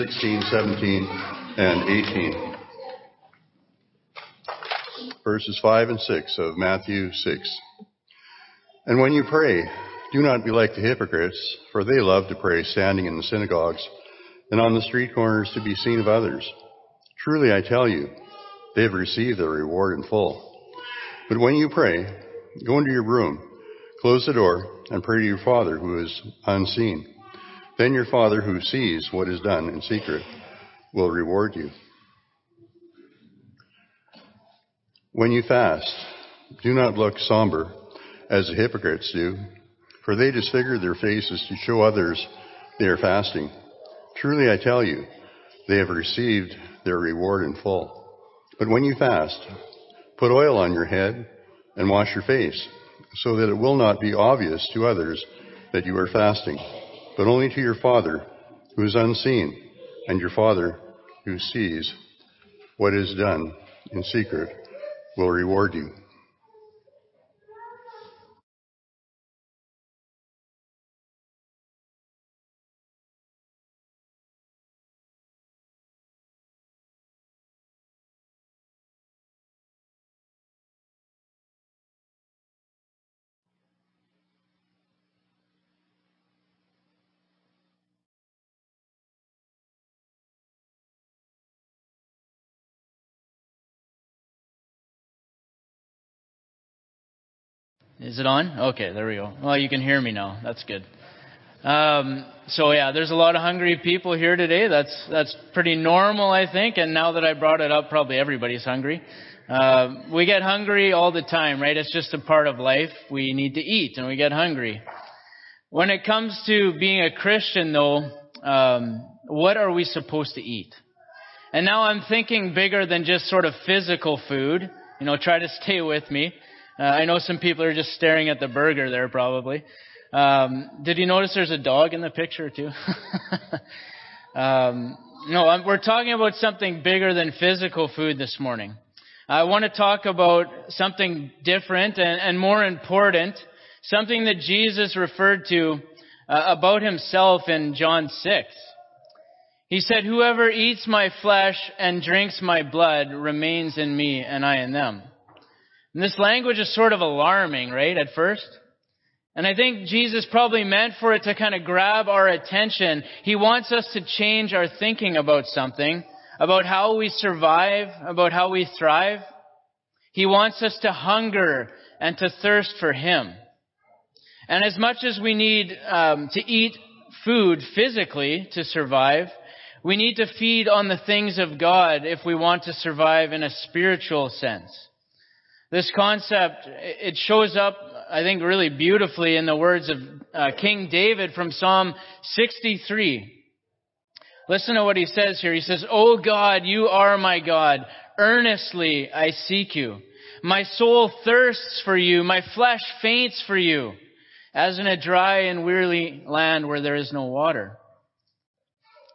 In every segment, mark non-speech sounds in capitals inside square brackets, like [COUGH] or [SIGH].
16, 17, and 18. Verses 5 and 6 of Matthew 6. And when you pray, do not be like the hypocrites, for they love to pray standing in the synagogues and on the street corners to be seen of others. Truly I tell you, they have received their reward in full. But when you pray, go into your room, close the door, and pray to your Father who is unseen. Then your Father who sees what is done in secret will reward you. When you fast, do not look somber as the hypocrites do, for they disfigure their faces to show others they are fasting. Truly I tell you, they have received their reward in full. But when you fast, put oil on your head and wash your face, so that it will not be obvious to others that you are fasting, but only to your Father who is unseen, and your Father who sees what is done in secret will reward you. Is it on? Okay, there we go. Well, you can hear me now. That's good. Um, so yeah, there's a lot of hungry people here today. That's that's pretty normal, I think. And now that I brought it up, probably everybody's hungry. Uh, we get hungry all the time, right? It's just a part of life. We need to eat, and we get hungry. When it comes to being a Christian, though, um, what are we supposed to eat? And now I'm thinking bigger than just sort of physical food. You know, try to stay with me. Uh, I know some people are just staring at the burger there, probably. Um, did you notice there's a dog in the picture too? [LAUGHS] um, no, we're talking about something bigger than physical food this morning. I want to talk about something different and, and more important, something that Jesus referred to uh, about himself in John 6. He said, Whoever eats my flesh and drinks my blood remains in me and I in them. And this language is sort of alarming, right, at first? And I think Jesus probably meant for it to kind of grab our attention. He wants us to change our thinking about something, about how we survive, about how we thrive. He wants us to hunger and to thirst for Him. And as much as we need um, to eat food physically to survive, we need to feed on the things of God if we want to survive in a spiritual sense. This concept, it shows up, I think, really beautifully in the words of uh, King David from Psalm 63. Listen to what he says here. He says, O God, you are my God. Earnestly I seek you. My soul thirsts for you. My flesh faints for you, as in a dry and weary land where there is no water.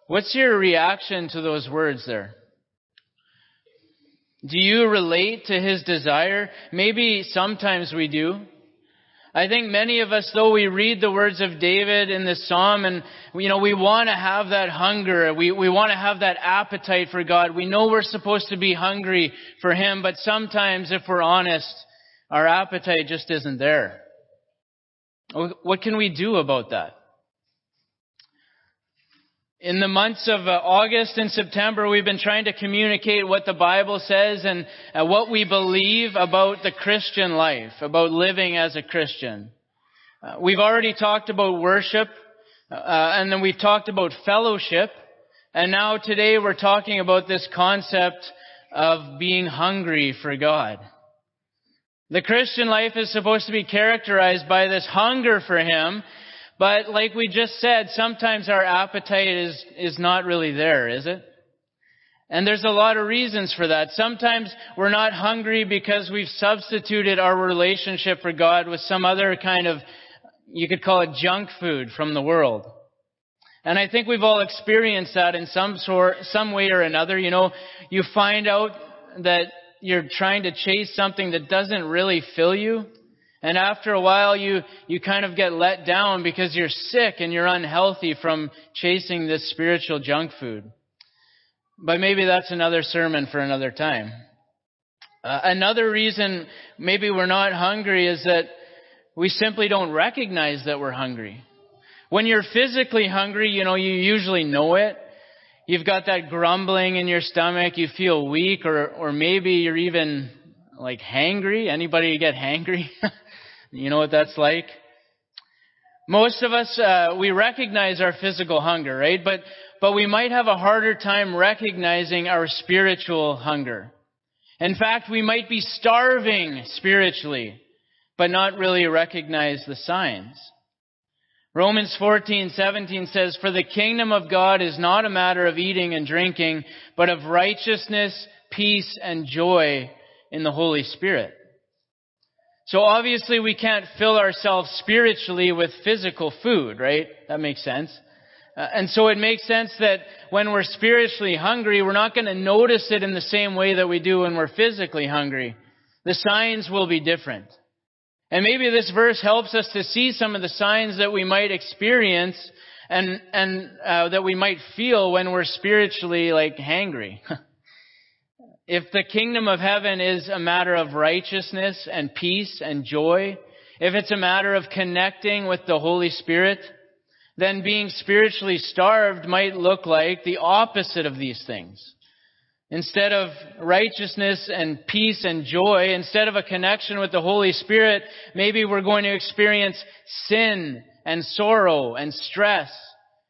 What's your reaction to those words there? Do you relate to his desire? Maybe sometimes we do. I think many of us, though we read the words of David in the psalm and, you know, we want to have that hunger. We, we want to have that appetite for God. We know we're supposed to be hungry for Him, but sometimes, if we're honest, our appetite just isn't there. What can we do about that? In the months of uh, August and September, we've been trying to communicate what the Bible says and uh, what we believe about the Christian life, about living as a Christian. Uh, we've already talked about worship, and then we've talked about fellowship, and now today we're talking about this concept of being hungry for God. The Christian life is supposed to be characterized by this hunger for Him but like we just said, sometimes our appetite is, is not really there, is it? And there's a lot of reasons for that. Sometimes we're not hungry because we've substituted our relationship for God with some other kind of, you could call it junk food from the world. And I think we've all experienced that in some sort, some way or another. You know, you find out that you're trying to chase something that doesn't really fill you. And after a while, you, you kind of get let down because you're sick and you're unhealthy from chasing this spiritual junk food. But maybe that's another sermon for another time. Uh, another reason maybe we're not hungry is that we simply don't recognize that we're hungry. When you're physically hungry, you know, you usually know it. You've got that grumbling in your stomach, you feel weak, or, or maybe you're even like hangry. Anybody get hangry? [LAUGHS] You know what that's like? Most of us, uh, we recognize our physical hunger, right? But, but we might have a harder time recognizing our spiritual hunger. In fact, we might be starving spiritually, but not really recognize the signs. Romans 14:17 says, "For the kingdom of God is not a matter of eating and drinking, but of righteousness, peace, and joy in the Holy Spirit." So obviously we can't fill ourselves spiritually with physical food, right? That makes sense. Uh, and so it makes sense that when we're spiritually hungry, we're not going to notice it in the same way that we do when we're physically hungry. The signs will be different. And maybe this verse helps us to see some of the signs that we might experience and, and uh, that we might feel when we're spiritually like hangry. [LAUGHS] If the kingdom of heaven is a matter of righteousness and peace and joy, if it's a matter of connecting with the Holy Spirit, then being spiritually starved might look like the opposite of these things. Instead of righteousness and peace and joy, instead of a connection with the Holy Spirit, maybe we're going to experience sin and sorrow and stress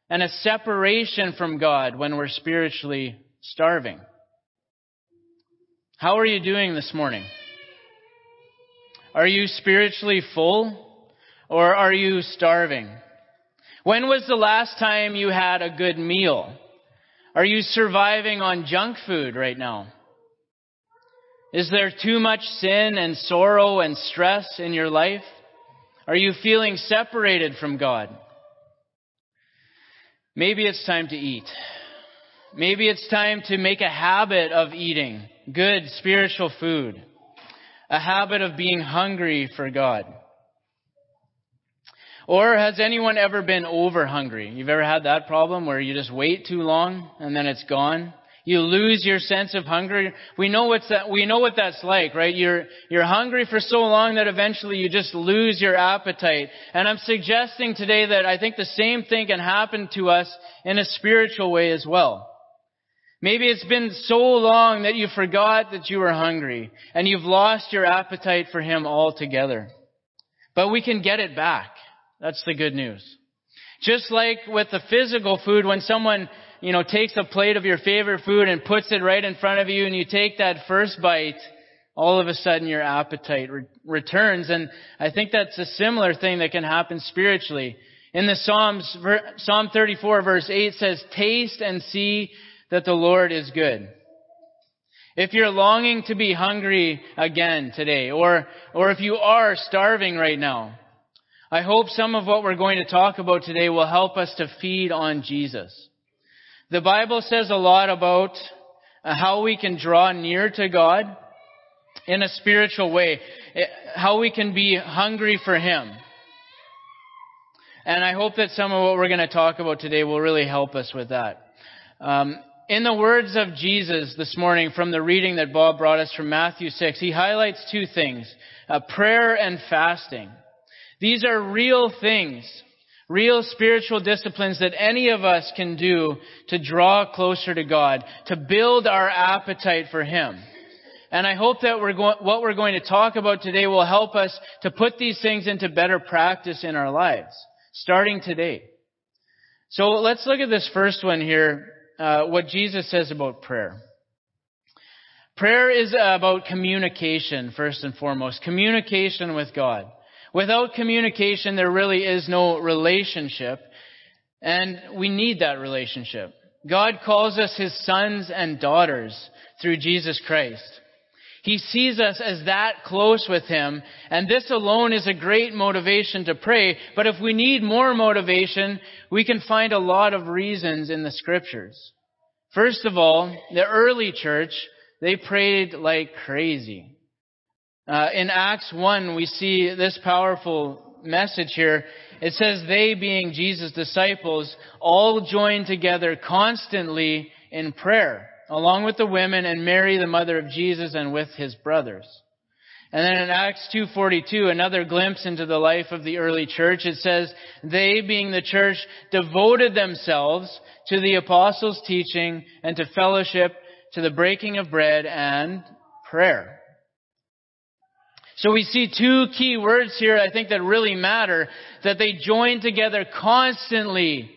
and a separation from God when we're spiritually starving. How are you doing this morning? Are you spiritually full or are you starving? When was the last time you had a good meal? Are you surviving on junk food right now? Is there too much sin and sorrow and stress in your life? Are you feeling separated from God? Maybe it's time to eat. Maybe it's time to make a habit of eating good spiritual food, a habit of being hungry for God. Or has anyone ever been over hungry? You've ever had that problem where you just wait too long and then it's gone? You lose your sense of hunger. We know what's that, we know what that's like, right? You're, you're hungry for so long that eventually you just lose your appetite. And I'm suggesting today that I think the same thing can happen to us in a spiritual way as well. Maybe it's been so long that you forgot that you were hungry and you've lost your appetite for Him altogether. But we can get it back. That's the good news. Just like with the physical food, when someone, you know, takes a plate of your favorite food and puts it right in front of you and you take that first bite, all of a sudden your appetite re- returns. And I think that's a similar thing that can happen spiritually. In the Psalms, Psalm 34 verse 8 says, taste and see that the Lord is good. If you're longing to be hungry again today, or, or if you are starving right now, I hope some of what we're going to talk about today will help us to feed on Jesus. The Bible says a lot about how we can draw near to God in a spiritual way, how we can be hungry for Him. And I hope that some of what we're going to talk about today will really help us with that. Um, in the words of Jesus this morning from the reading that Bob brought us from Matthew 6, he highlights two things, uh, prayer and fasting. These are real things, real spiritual disciplines that any of us can do to draw closer to God, to build our appetite for Him. And I hope that we're going, what we're going to talk about today will help us to put these things into better practice in our lives, starting today. So let's look at this first one here uh, what Jesus says about prayer. Prayer is about communication, first and foremost. Communication with God. Without communication, there really is no relationship. And we need that relationship. God calls us His sons and daughters through Jesus Christ. He sees us as that close with Him, and this alone is a great motivation to pray. But if we need more motivation, we can find a lot of reasons in the Scriptures. First of all, the early church, they prayed like crazy. Uh, in Acts 1, we see this powerful message here. It says, they being Jesus' disciples all joined together constantly in prayer, along with the women and Mary, the mother of Jesus, and with his brothers. And then in Acts 2.42, another glimpse into the life of the early church, it says, they, being the church, devoted themselves to the apostles' teaching and to fellowship, to the breaking of bread and prayer. So we see two key words here I think that really matter, that they joined together constantly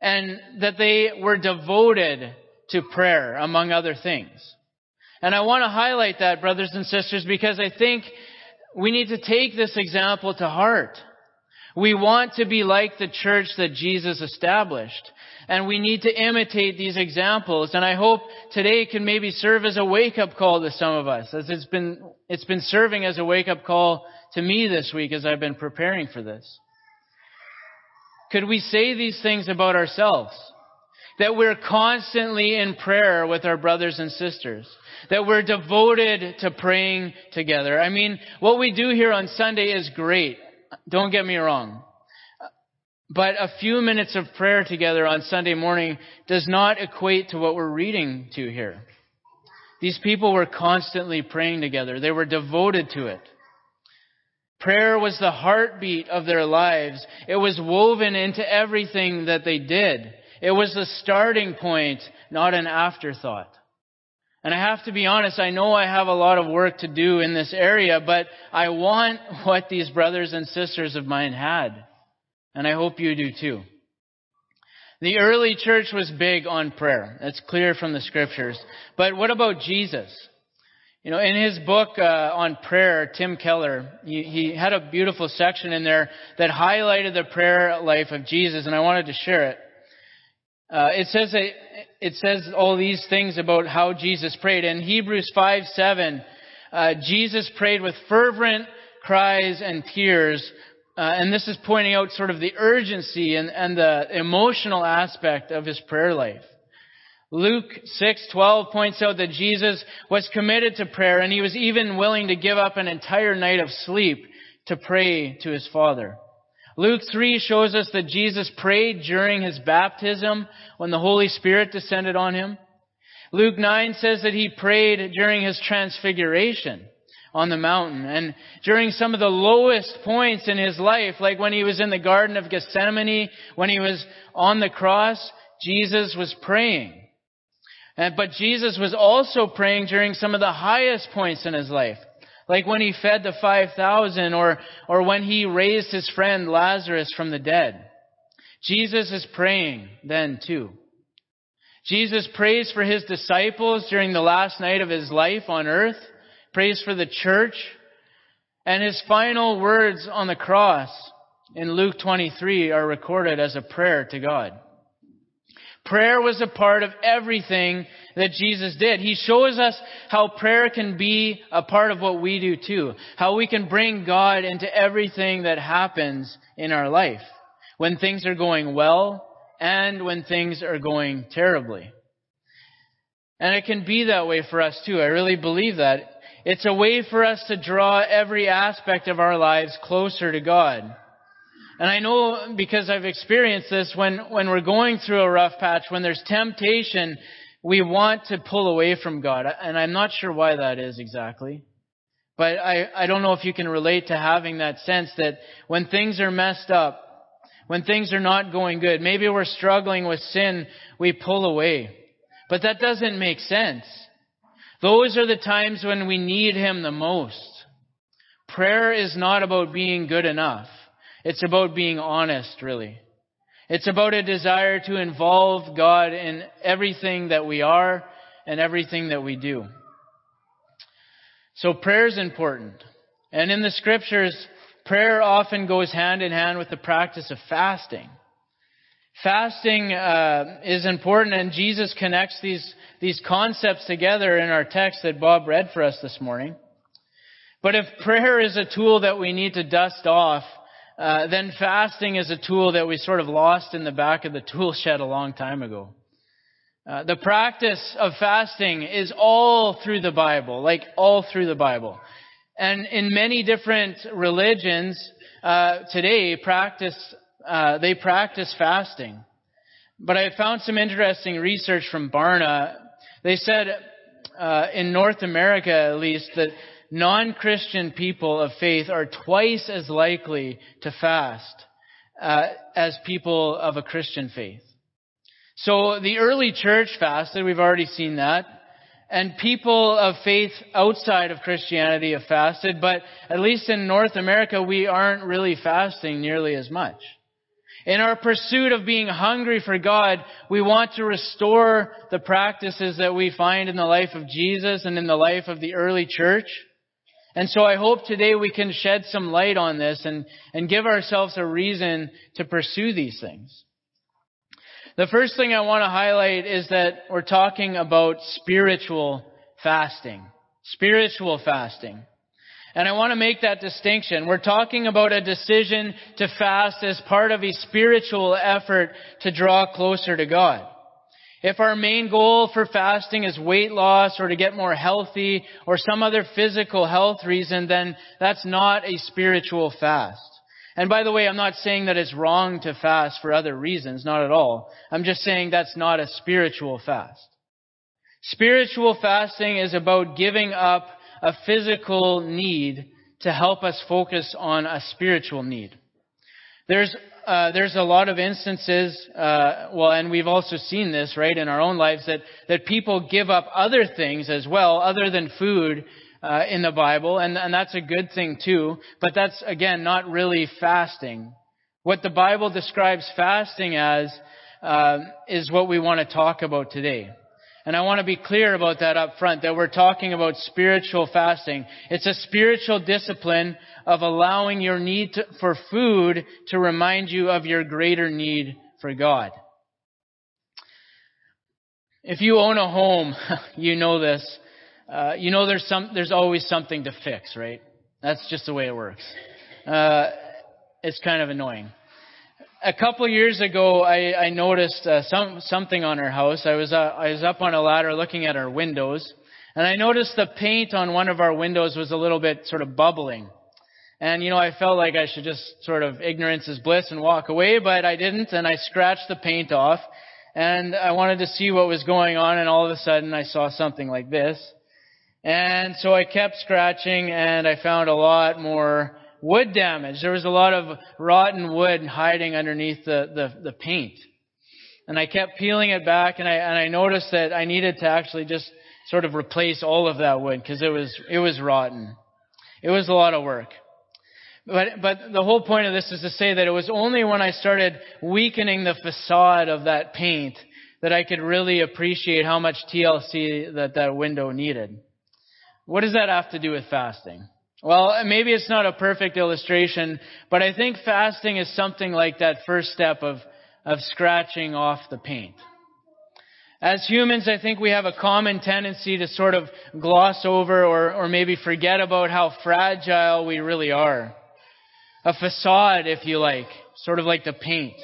and that they were devoted to prayer, among other things. And I want to highlight that, brothers and sisters, because I think we need to take this example to heart. We want to be like the church that Jesus established. And we need to imitate these examples. And I hope today can maybe serve as a wake-up call to some of us, as it's been, it's been serving as a wake-up call to me this week as I've been preparing for this. Could we say these things about ourselves? That we're constantly in prayer with our brothers and sisters. That we're devoted to praying together. I mean, what we do here on Sunday is great. Don't get me wrong. But a few minutes of prayer together on Sunday morning does not equate to what we're reading to here. These people were constantly praying together. They were devoted to it. Prayer was the heartbeat of their lives. It was woven into everything that they did. It was the starting point, not an afterthought. And I have to be honest, I know I have a lot of work to do in this area, but I want [LAUGHS] what these brothers and sisters of mine had. And I hope you do too. The early church was big on prayer. That's clear from the scriptures. But what about Jesus? You know, in his book uh, on prayer, Tim Keller, he, he had a beautiful section in there that highlighted the prayer life of Jesus, and I wanted to share it. Uh, it says it says all these things about how Jesus prayed. In Hebrews 5 7, uh, Jesus prayed with fervent cries and tears uh, and this is pointing out sort of the urgency and, and the emotional aspect of his prayer life. Luke 6:12 points out that Jesus was committed to prayer and he was even willing to give up an entire night of sleep to pray to his Father. Luke 3 shows us that Jesus prayed during his baptism when the Holy Spirit descended on him. Luke 9 says that he prayed during his transfiguration on the mountain. And during some of the lowest points in his life, like when he was in the Garden of Gethsemane, when he was on the cross, Jesus was praying. But Jesus was also praying during some of the highest points in his life. Like when he fed the 5,000 or, or when he raised his friend Lazarus from the dead. Jesus is praying then too. Jesus prays for his disciples during the last night of his life on earth prays for the church, and his final words on the cross in Luke 23 are recorded as a prayer to God. Prayer was a part of everything that Jesus did. He shows us how prayer can be a part of what we do too. How we can bring God into everything that happens in our life. When things are going well and when things are going terribly. And it can be that way for us too. I really believe that. It's a way for us to draw every aspect of our lives closer to God. And I know because I've experienced this when, when we're going through a rough patch, when there's temptation, we want to pull away from God. And I'm not sure why that is exactly. But I, I don't know if you can relate to having that sense that when things are messed up, when things are not going good, maybe we're struggling with sin, we pull away. But that doesn't make sense. Those are the times when we need Him the most. Prayer is not about being good enough. It's about being honest, really. It's about a desire to involve God in everything that we are and everything that we do. So prayer is important. And in the scriptures, prayer often goes hand in hand with the practice of fasting. Fasting uh, is important, and Jesus connects these, these concepts together in our text that Bob read for us this morning. But if prayer is a tool that we need to dust off, uh, then fasting is a tool that we sort of lost in the back of the tool [LAUGHS] shed a long time ago. Uh, the practice of fasting is all through the Bible, like all through the Bible. And in many different religions uh, today, practice uh, they practice fasting. But I found some interesting research from Barna. They said uh, in North America, at least, that non-Christian people of faith are twice as likely to fast uh, as people of a Christian faith. So the early church fasted, we've already seen that. And people of faith outside of Christianity have fasted, but at least in North America, we aren't really fasting nearly as much. In our pursuit of being hungry for God, we want to restore the practices that we find in the life of Jesus and in the life of the early church. And so I hope today we can shed some light on this and, and give ourselves a reason to pursue these things. The first thing I want to highlight is that we're talking about spiritual fasting. Spiritual fasting. And I want to make that distinction. We're talking about a decision to fast as part of a spiritual effort to draw closer to God. If our main goal for fasting is weight loss or to get more healthy or some other physical health reason, then that's not a spiritual fast. And by the way, I'm not saying that it's wrong to fast for other reasons, not at all. I'm just saying that's not a spiritual fast. Spiritual fasting is about giving up a physical need to help us focus on a spiritual need. There's uh, there's a lot of instances, uh, well, and we've also seen this, right, in our own lives, that, that people give up other things as well, other than food, uh, in the Bible, and, and that's a good thing too, but that's, again, not really fasting. What the Bible describes fasting as uh, is what we want to talk about today. And I want to be clear about that up front, that we're talking about spiritual fasting. It's a spiritual discipline of allowing your need to, for food to remind you of your greater need for God. If you own a home, [LAUGHS] you know this. Uh, you know there's some, there's always something to fix, right? That's just the way it works. Uh, it's kind of annoying a couple years ago, I, I noticed uh, some something on our house. I was uh, I was up on a ladder looking at our windows, and I noticed the paint on one of our windows was a little bit sort of bubbling. And you know, I felt like I should just sort of ignorance is bliss and walk away, but I didn't, and I scratched the paint off, and I wanted to see what was going on, and all of a sudden I saw something like this. And so I kept scratching, and I found a lot more wood damage. There was a lot of rotten wood hiding underneath the, the, the paint. And I kept peeling it back and I, and I noticed that I needed to actually just sort of replace all of that wood because it was, it was rotten. It was a lot of work. But, but the whole point of this is to say that it was only when I started weakening the facade of that paint that I could really appreciate how much TLC that that window needed. What does that have to do with fasting? Well, maybe it's not a perfect illustration, but I think fasting is something like that first step of, of scratching off the paint. As humans, I think we have a common tendency to sort of gloss over or, or maybe forget about how fragile we really are. A facade, if you like, sort of like the paint.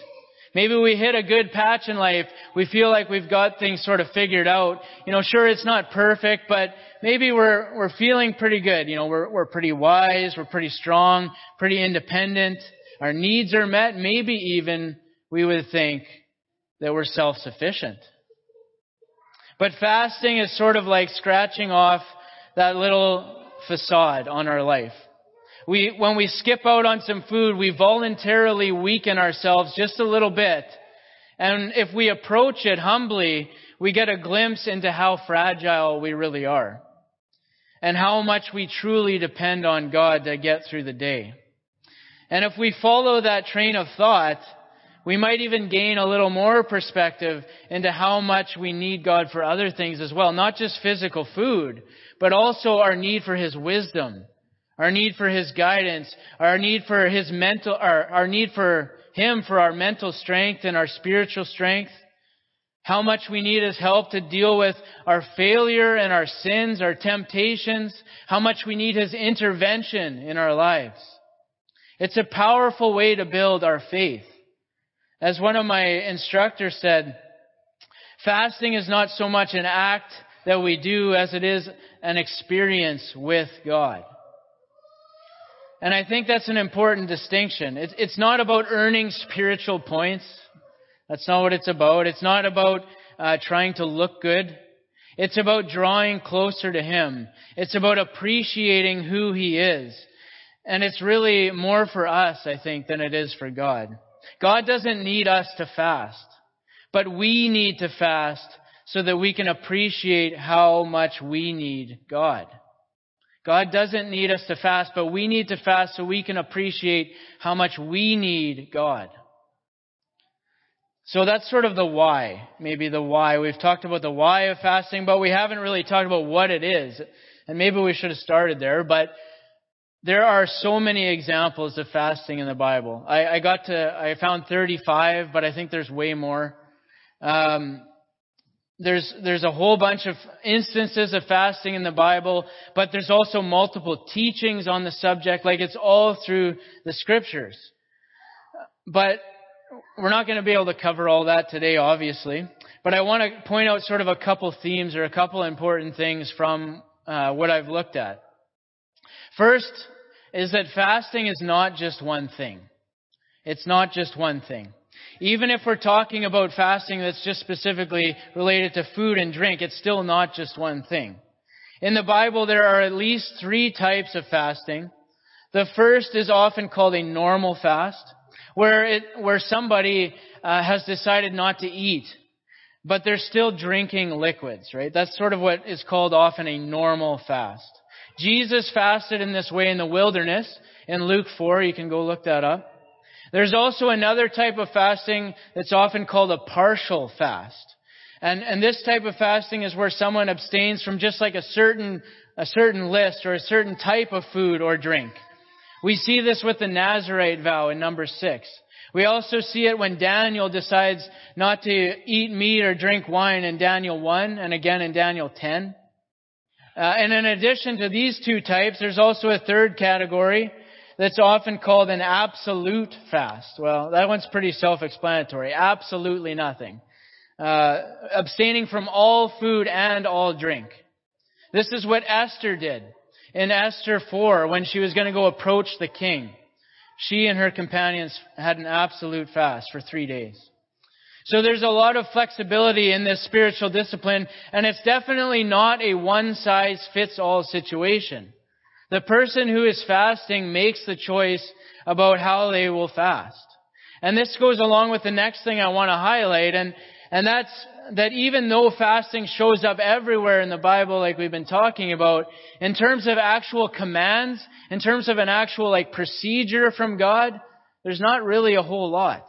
Maybe we hit a good patch in life. We feel like we've got things sort of figured out. You know, sure, it's not perfect, but maybe we're, we're feeling pretty good. You know, we're, we're pretty wise, we're pretty strong, pretty independent. Our needs are met. Maybe even we would think that we're self-sufficient. But fasting is sort of like scratching off that little facade on our life. We, when we skip out on some food, we voluntarily weaken ourselves just a little bit. And if we approach it humbly, we get a glimpse into how fragile we really are and how much we truly depend on God to get through the day. And if we follow that train of thought, we might even gain a little more perspective into how much we need God for other things as well. Not just physical food, but also our need for His wisdom, our need for His guidance, our need for His mental, our, our need for Him for our mental strength and our spiritual strength. How much we need His help to deal with our failure and our sins, our temptations. How much we need His intervention in our lives. It's a powerful way to build our faith. As one of my instructors said, fasting is not so much an act that we do as it is an experience with God. And I think that's an important distinction. It's, not about earning spiritual points. That's not what it's about. It's not about uh, trying to look good. It's about drawing closer to Him. It's about appreciating who He is. And it's really more for us, I think, than it is for God. God doesn't need us to fast, but we need to fast so that we can appreciate how much we need God. God doesn't need us to fast, but we need to fast so we can appreciate how much we need God. So that's sort of the why, maybe the why. We've talked about the why of fasting, but we haven't really talked about what it is. And maybe we should have started there, but there are so many examples of fasting in the Bible. I, I got to, I found 35, but I think there's way more. Um, there's, there's a whole bunch of instances of fasting in the Bible, but there's also multiple teachings on the subject, like it's all through the scriptures. But we're not going to be able to cover all that today, obviously. But I want to point out sort of a couple themes or a couple important things from uh, what I've looked at. First is that fasting is not just one thing. It's not just one thing. Even if we're talking about fasting that's just specifically related to food and drink, it's still not just one thing. In the Bible, there are at least three types of fasting. The first is often called a normal fast, where it, where somebody uh, has decided not to eat, but they're still drinking liquids, right? That's sort of what is called often a normal fast. Jesus fasted in this way in the wilderness in Luke 4. You can go look that up. There's also another type of fasting that's often called a partial fast. And, and this type of fasting is where someone abstains from just like a certain, a certain list or a certain type of food or drink. We see this with the Nazarite vow in number six. We also see it when Daniel decides not to eat meat or drink wine in Daniel 1 and again in Daniel 10. Uh, and in addition to these two types, there's also a third category that's often called an absolute fast. Well, that one's pretty self-explanatory. Absolutely nothing. Uh, abstaining from all food and all drink. This is what Esther did in Esther 4 when she was going to go approach the king. She and her companions had an absolute fast for three days. So there's a lot of flexibility in this spiritual discipline, and it's definitely not a one-size-fits-all situation. The person who is fasting makes the choice about how they will fast. And this goes along with the next thing I want to highlight, and, and that's that even though fasting shows up everywhere in the Bible, like we've been talking about, in terms of actual commands, in terms of an actual like procedure from God, there's not really a whole lot.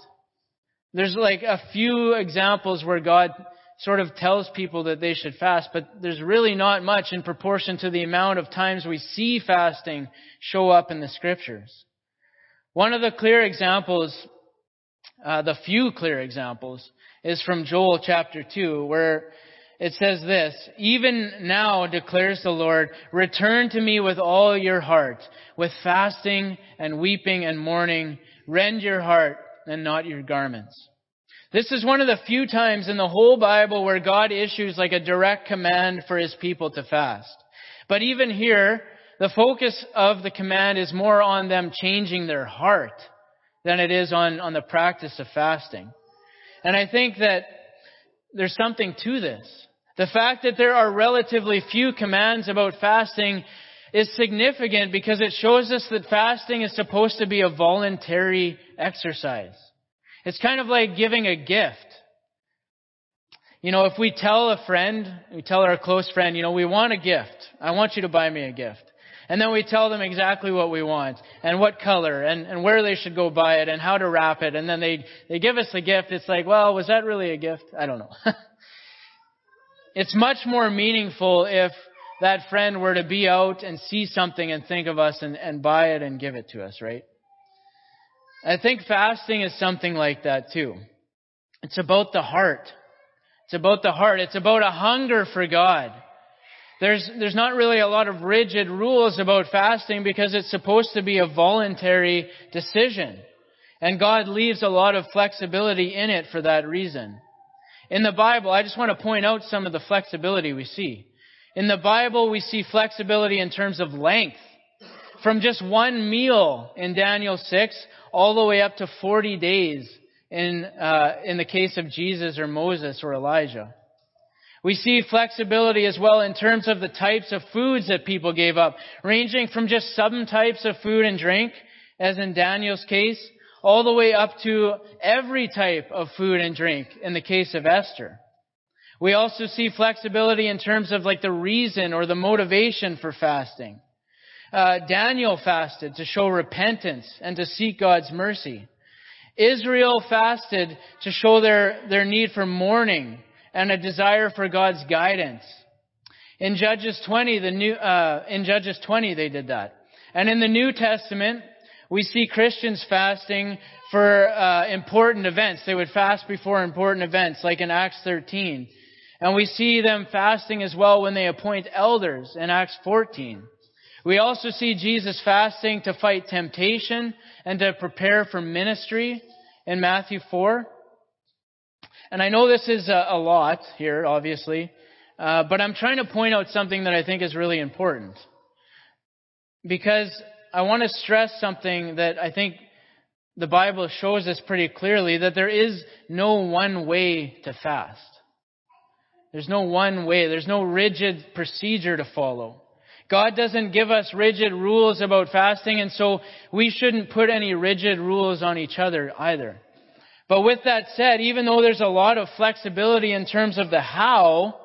There's like a few examples where God sort of tells people that they should fast, but there's really not much in proportion to the amount of times we see fasting show up in the scriptures. One of the clear examples, uh, the few clear examples, is from Joel chapter 2, where it says this, Even now declares the Lord, return to me with all your heart, with fasting and weeping and mourning, rend your heart and not your garments. This is one of the few times in the whole Bible where God issues like a direct command for his people to fast. But even here, the focus of the command is more on them changing their heart than it is on, on the practice of fasting. And I think that there's something to this. The fact that there are relatively few commands about fasting is significant because it shows us that fasting is supposed to be a voluntary exercise. It's kind of like giving a gift. You know, if we tell a friend, we tell our close friend, you know, we want a gift. I want you to buy me a gift. And then we tell them exactly what we want and what color and, and where they should go buy it and how to wrap it. And then they, they give us the gift. It's like, well, was that really a gift? I don't know. [LAUGHS] it's much more meaningful if that friend were to be out and see something and think of us and, and buy it and give it to us, right? I think fasting is something like that too. It's about the heart. It's about the heart. It's about a hunger for God. There's, there's not really a lot of rigid rules about fasting because it's supposed to be a voluntary decision. And God leaves a lot of flexibility in it for that reason. In the Bible, I just want to point out some of the flexibility we see. In the Bible, we see flexibility in terms of length. from just one meal in Daniel 6 all the way up to 40 days in, uh, in the case of Jesus or Moses or Elijah. We see flexibility as well in terms of the types of foods that people gave up, ranging from just some types of food and drink, as in Daniel's case, all the way up to every type of food and drink in the case of Esther. We also see flexibility in terms of like the reason or the motivation for fasting. Uh, Daniel fasted to show repentance and to seek God's mercy. Israel fasted to show their, their need for mourning and a desire for God's guidance. In Judges 20, the new, uh, in Judges 20, they did that. And in the New Testament, we see Christians fasting for uh, important events. They would fast before important events, like in Acts 13. And we see them fasting as well when they appoint elders in Acts 14. We also see Jesus fasting to fight temptation and to prepare for ministry in Matthew 4. And I know this is a, a lot here, obviously, uh, but I'm trying to point out something that I think is really important. Because I want to stress something that I think the Bible shows us pretty clearly that there is no one way to fast. There's no one way. There's no rigid procedure to follow. God doesn't give us rigid rules about fasting, and so we shouldn't put any rigid rules on each other either. But with that said, even though there's a lot of flexibility in terms of the how,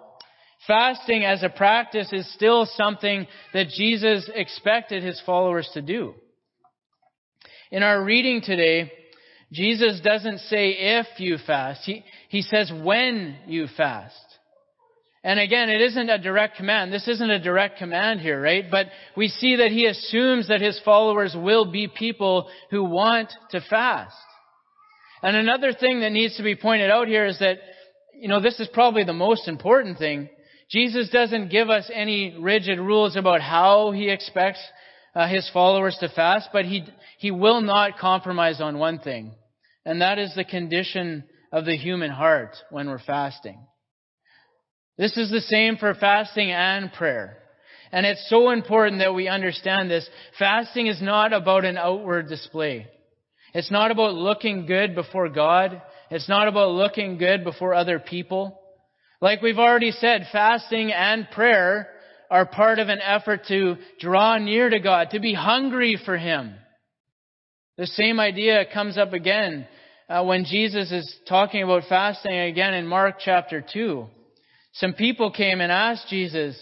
fasting as a practice is still something that Jesus expected his followers to do. In our reading today, Jesus doesn't say if you fast. He, he says when you fast. And again, it isn't a direct command. This isn't a direct command here, right? But we see that he assumes that his followers will be people who want to fast. And another thing that needs to be pointed out here is that, you know, this is probably the most important thing. Jesus doesn't give us any rigid rules about how he expects uh, his followers to fast, but he, he will not compromise on one thing. And that is the condition of the human heart when we're fasting. This is the same for fasting and prayer. And it's so important that we understand this. Fasting is not about an outward display. It's not about looking good before God. It's not about looking good before other people. Like we've already said, fasting and prayer are part of an effort to draw near to God, to be hungry for Him. The same idea comes up again uh, when Jesus is talking about fasting again in Mark chapter 2. Some people came and asked Jesus,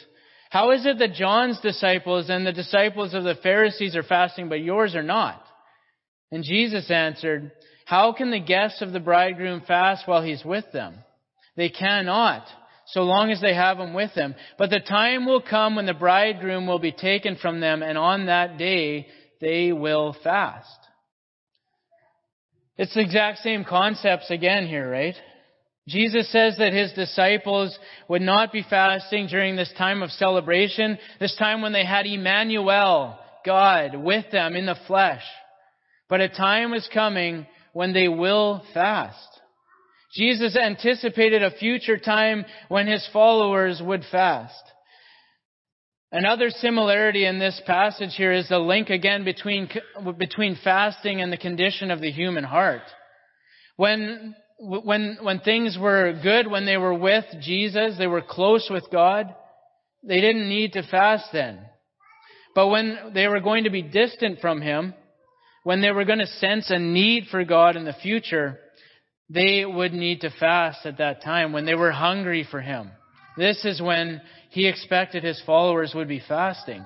How is it that John's disciples and the disciples of the Pharisees are fasting, but yours are not? And Jesus answered, How can the guests of the bridegroom fast while he's with them? They cannot, so long as they have him with them. But the time will come when the bridegroom will be taken from them, and on that day they will fast. It's the exact same concepts again here, right? Jesus says that his disciples would not be fasting during this time of celebration, this time when they had Emmanuel, God, with them in the flesh. But a time is coming when they will fast. Jesus anticipated a future time when his followers would fast. Another similarity in this passage here is the link again between, between fasting and the condition of the human heart. When, when, when things were good, when they were with Jesus, they were close with God, they didn't need to fast then. But when they were going to be distant from Him, when they were going to sense a need for God in the future, they would need to fast at that time when they were hungry for Him. This is when He expected His followers would be fasting.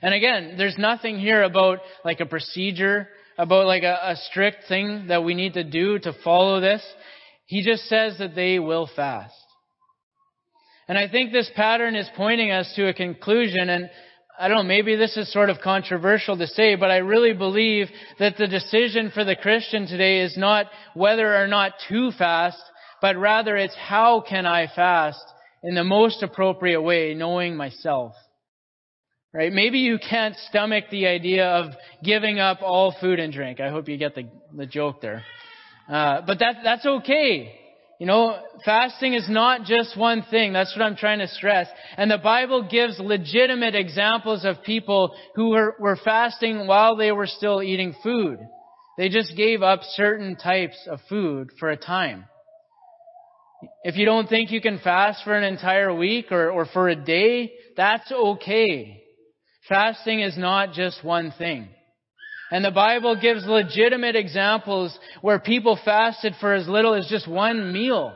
And again, there's nothing here about like a procedure, about like a, a strict thing that we need to do to follow this. He just says that they will fast. And I think this pattern is pointing us to a conclusion, and I don't know, maybe this is sort of controversial to say, but I really believe that the decision for the Christian today is not whether or not to fast, but rather it's how can I fast in the most appropriate way, knowing myself. Right? Maybe you can't stomach the idea of giving up all food and drink. I hope you get the, the joke there. Uh, but that, that's okay. You know, fasting is not just one thing. That's what I'm trying to stress. And the Bible gives legitimate examples of people who were, were fasting while they were still eating food. They just gave up certain types of food for a time. If you don't think you can fast for an entire week or, or for a day, that's okay. Fasting is not just one thing. And the Bible gives legitimate examples where people fasted for as little as just one meal.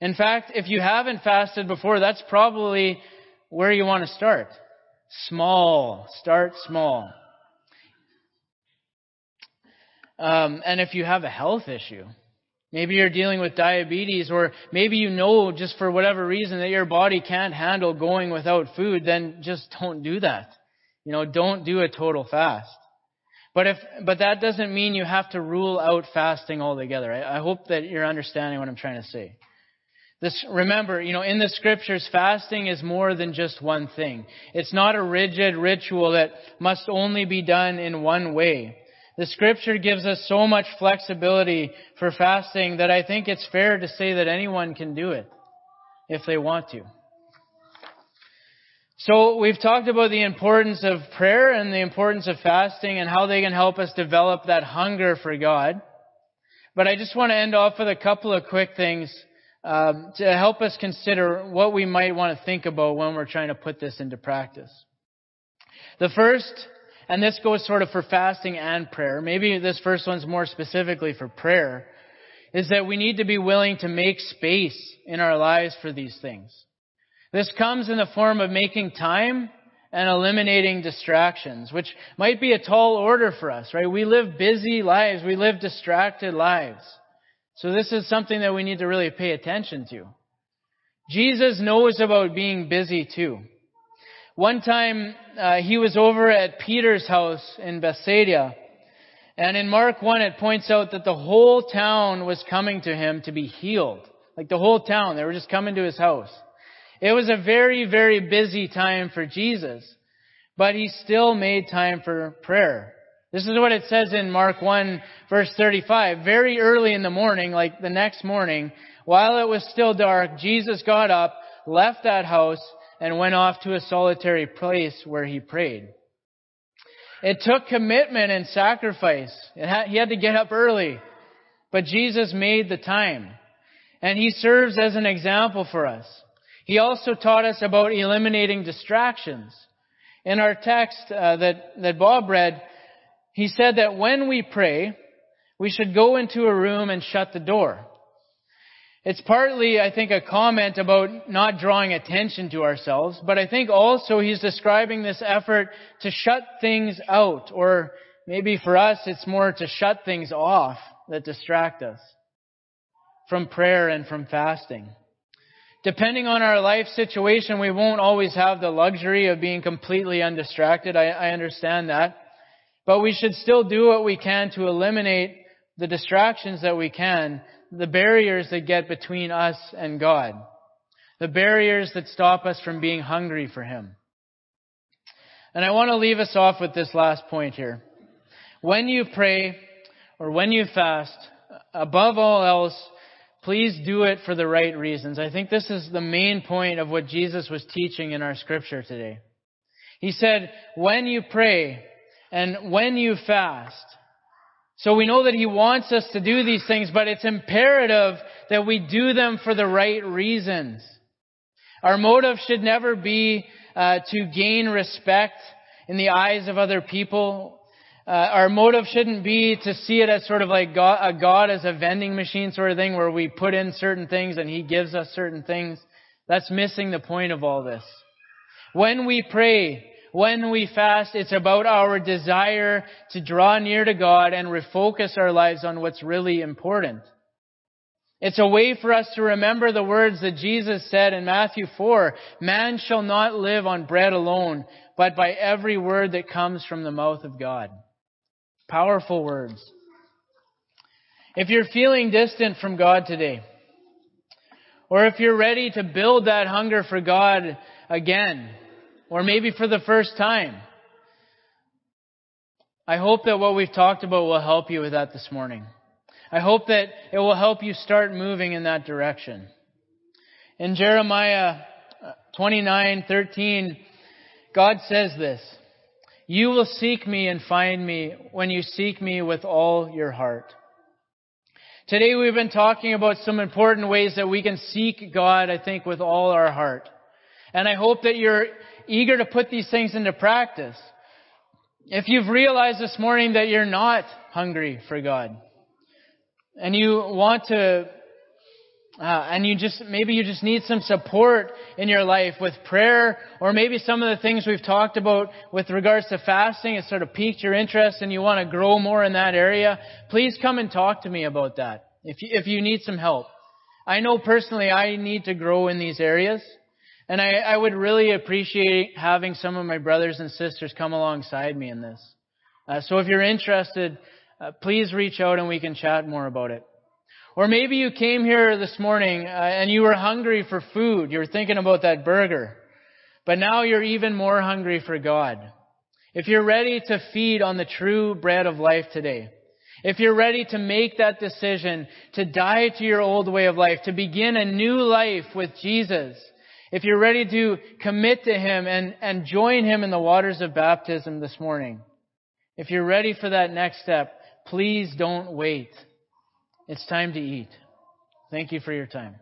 In fact, if you haven't fasted before, that's probably where you want to start. Small. Start small. Um, and if you have a health issue, maybe you're dealing with diabetes, or maybe you know just for whatever reason that your body can't handle going without food, then just don't do that. You know, don't do a total fast. But if, but that doesn't mean you have to rule out fasting altogether. I, I hope that you're understanding what I'm trying to say. This, remember, you know, in the scriptures, fasting is more than just one thing. It's not a rigid ritual that must only be done in one way. The scripture gives us so much flexibility for fasting that I think it's fair to say that anyone can do it if they want to. So we've talked about the importance of prayer and the importance of fasting and how they can help us develop that hunger for God. But I just want to end off with a couple of quick things um, to help us consider what we might want to think about when we're trying to put this into practice. The first, and this goes sort of for fasting and prayer, maybe this first one's more specifically for prayer, is that we need to be willing to make space in our lives for these things. This comes in the form of making time and eliminating distractions, which might be a tall order for us, right? We live busy lives. We live distracted lives. So this is something that we need to really pay attention to. Jesus knows about being busy too. One time, uh, he was over at Peter's house in Bethsaida, and in Mark 1 it points out that the whole town was coming to him to be healed. Like the whole town, they were just coming to his house. It was a very, very busy time for Jesus, but he still made time for prayer. This is what it says in Mark 1 verse 35. Very early in the morning, like the next morning, while it was still dark, Jesus got up, left that house, and went off to a solitary place where he prayed. It took commitment and sacrifice. Had, he had to get up early. But Jesus made the time. And he serves as an example for us. He also taught us about eliminating distractions. In our text uh, that, that Bob read, he said that when we pray, we should go into a room and shut the door. It's partly, I think, a comment about not drawing attention to ourselves, but I think also he's describing this effort to shut things out, or maybe for us it's more to shut things off that distract us from prayer and from fasting. Depending on our life situation, we won't always have the luxury of being completely undistracted. I, I understand that. But we should still do what we can to eliminate the distractions that we can, the barriers that get between us and God, the barriers that stop us from being hungry for Him. And I want to leave us off with this last point here. When you pray or when you fast, above all else, Please do it for the right reasons. I think this is the main point of what Jesus was teaching in our scripture today. He said, when you pray and when you fast. So we know that He wants us to do these things, but it's imperative that we do them for the right reasons. Our motive should never be uh, to gain respect in the eyes of other people uh, our motive shouldn't be to see it as sort of like God, a God as a vending machine sort of thing where we put in certain things and He gives us certain things. That's missing the point of all this. When we pray, when we fast, it's about our desire to draw near to God and refocus our lives on what's really important. It's a way for us to remember the words that Jesus said in Matthew 4, Man shall not live on bread alone, but by every word that comes from the mouth of God. Powerful words. If you're feeling distant from God today, or if you're ready to build that hunger for God again, or maybe for the first time, I hope that what we've talked about will help you with that this morning. I hope that it will help you start moving in that direction. In Jeremiah uh, 29:13, God says this, "You will seek me and find me when you seek me with all your heart." Today we've been talking about some important ways that we can seek God, I think, with all our heart. And I hope that you're eager to put these things into practice. If you've realized this morning that you're not hungry for God, and you want to, uh, and you just, maybe you just need some support in your life with prayer, or maybe some of the things we've talked about with regards to fasting has sort of piqued your interest and you want to grow more in that area, please come and talk to me about that. If you, if you need some help. I know personally I need to grow in these areas. And I, I would really appreciate having some of my brothers and sisters come alongside me in this. Uh, so if you're interested, uh, please reach out and we can chat more about it. Or maybe you came here this morning uh, and you were hungry for food. You were thinking about that burger. But now you're even more hungry for God. If you're ready to feed on the true bread of life today, if you're ready to make that decision to die to your old way of life, to begin a new life with Jesus, if you're ready to commit to Him and, and join Him in the waters of baptism this morning, if you're ready for that next step, please don't wait. It's time to eat. Thank you for your time.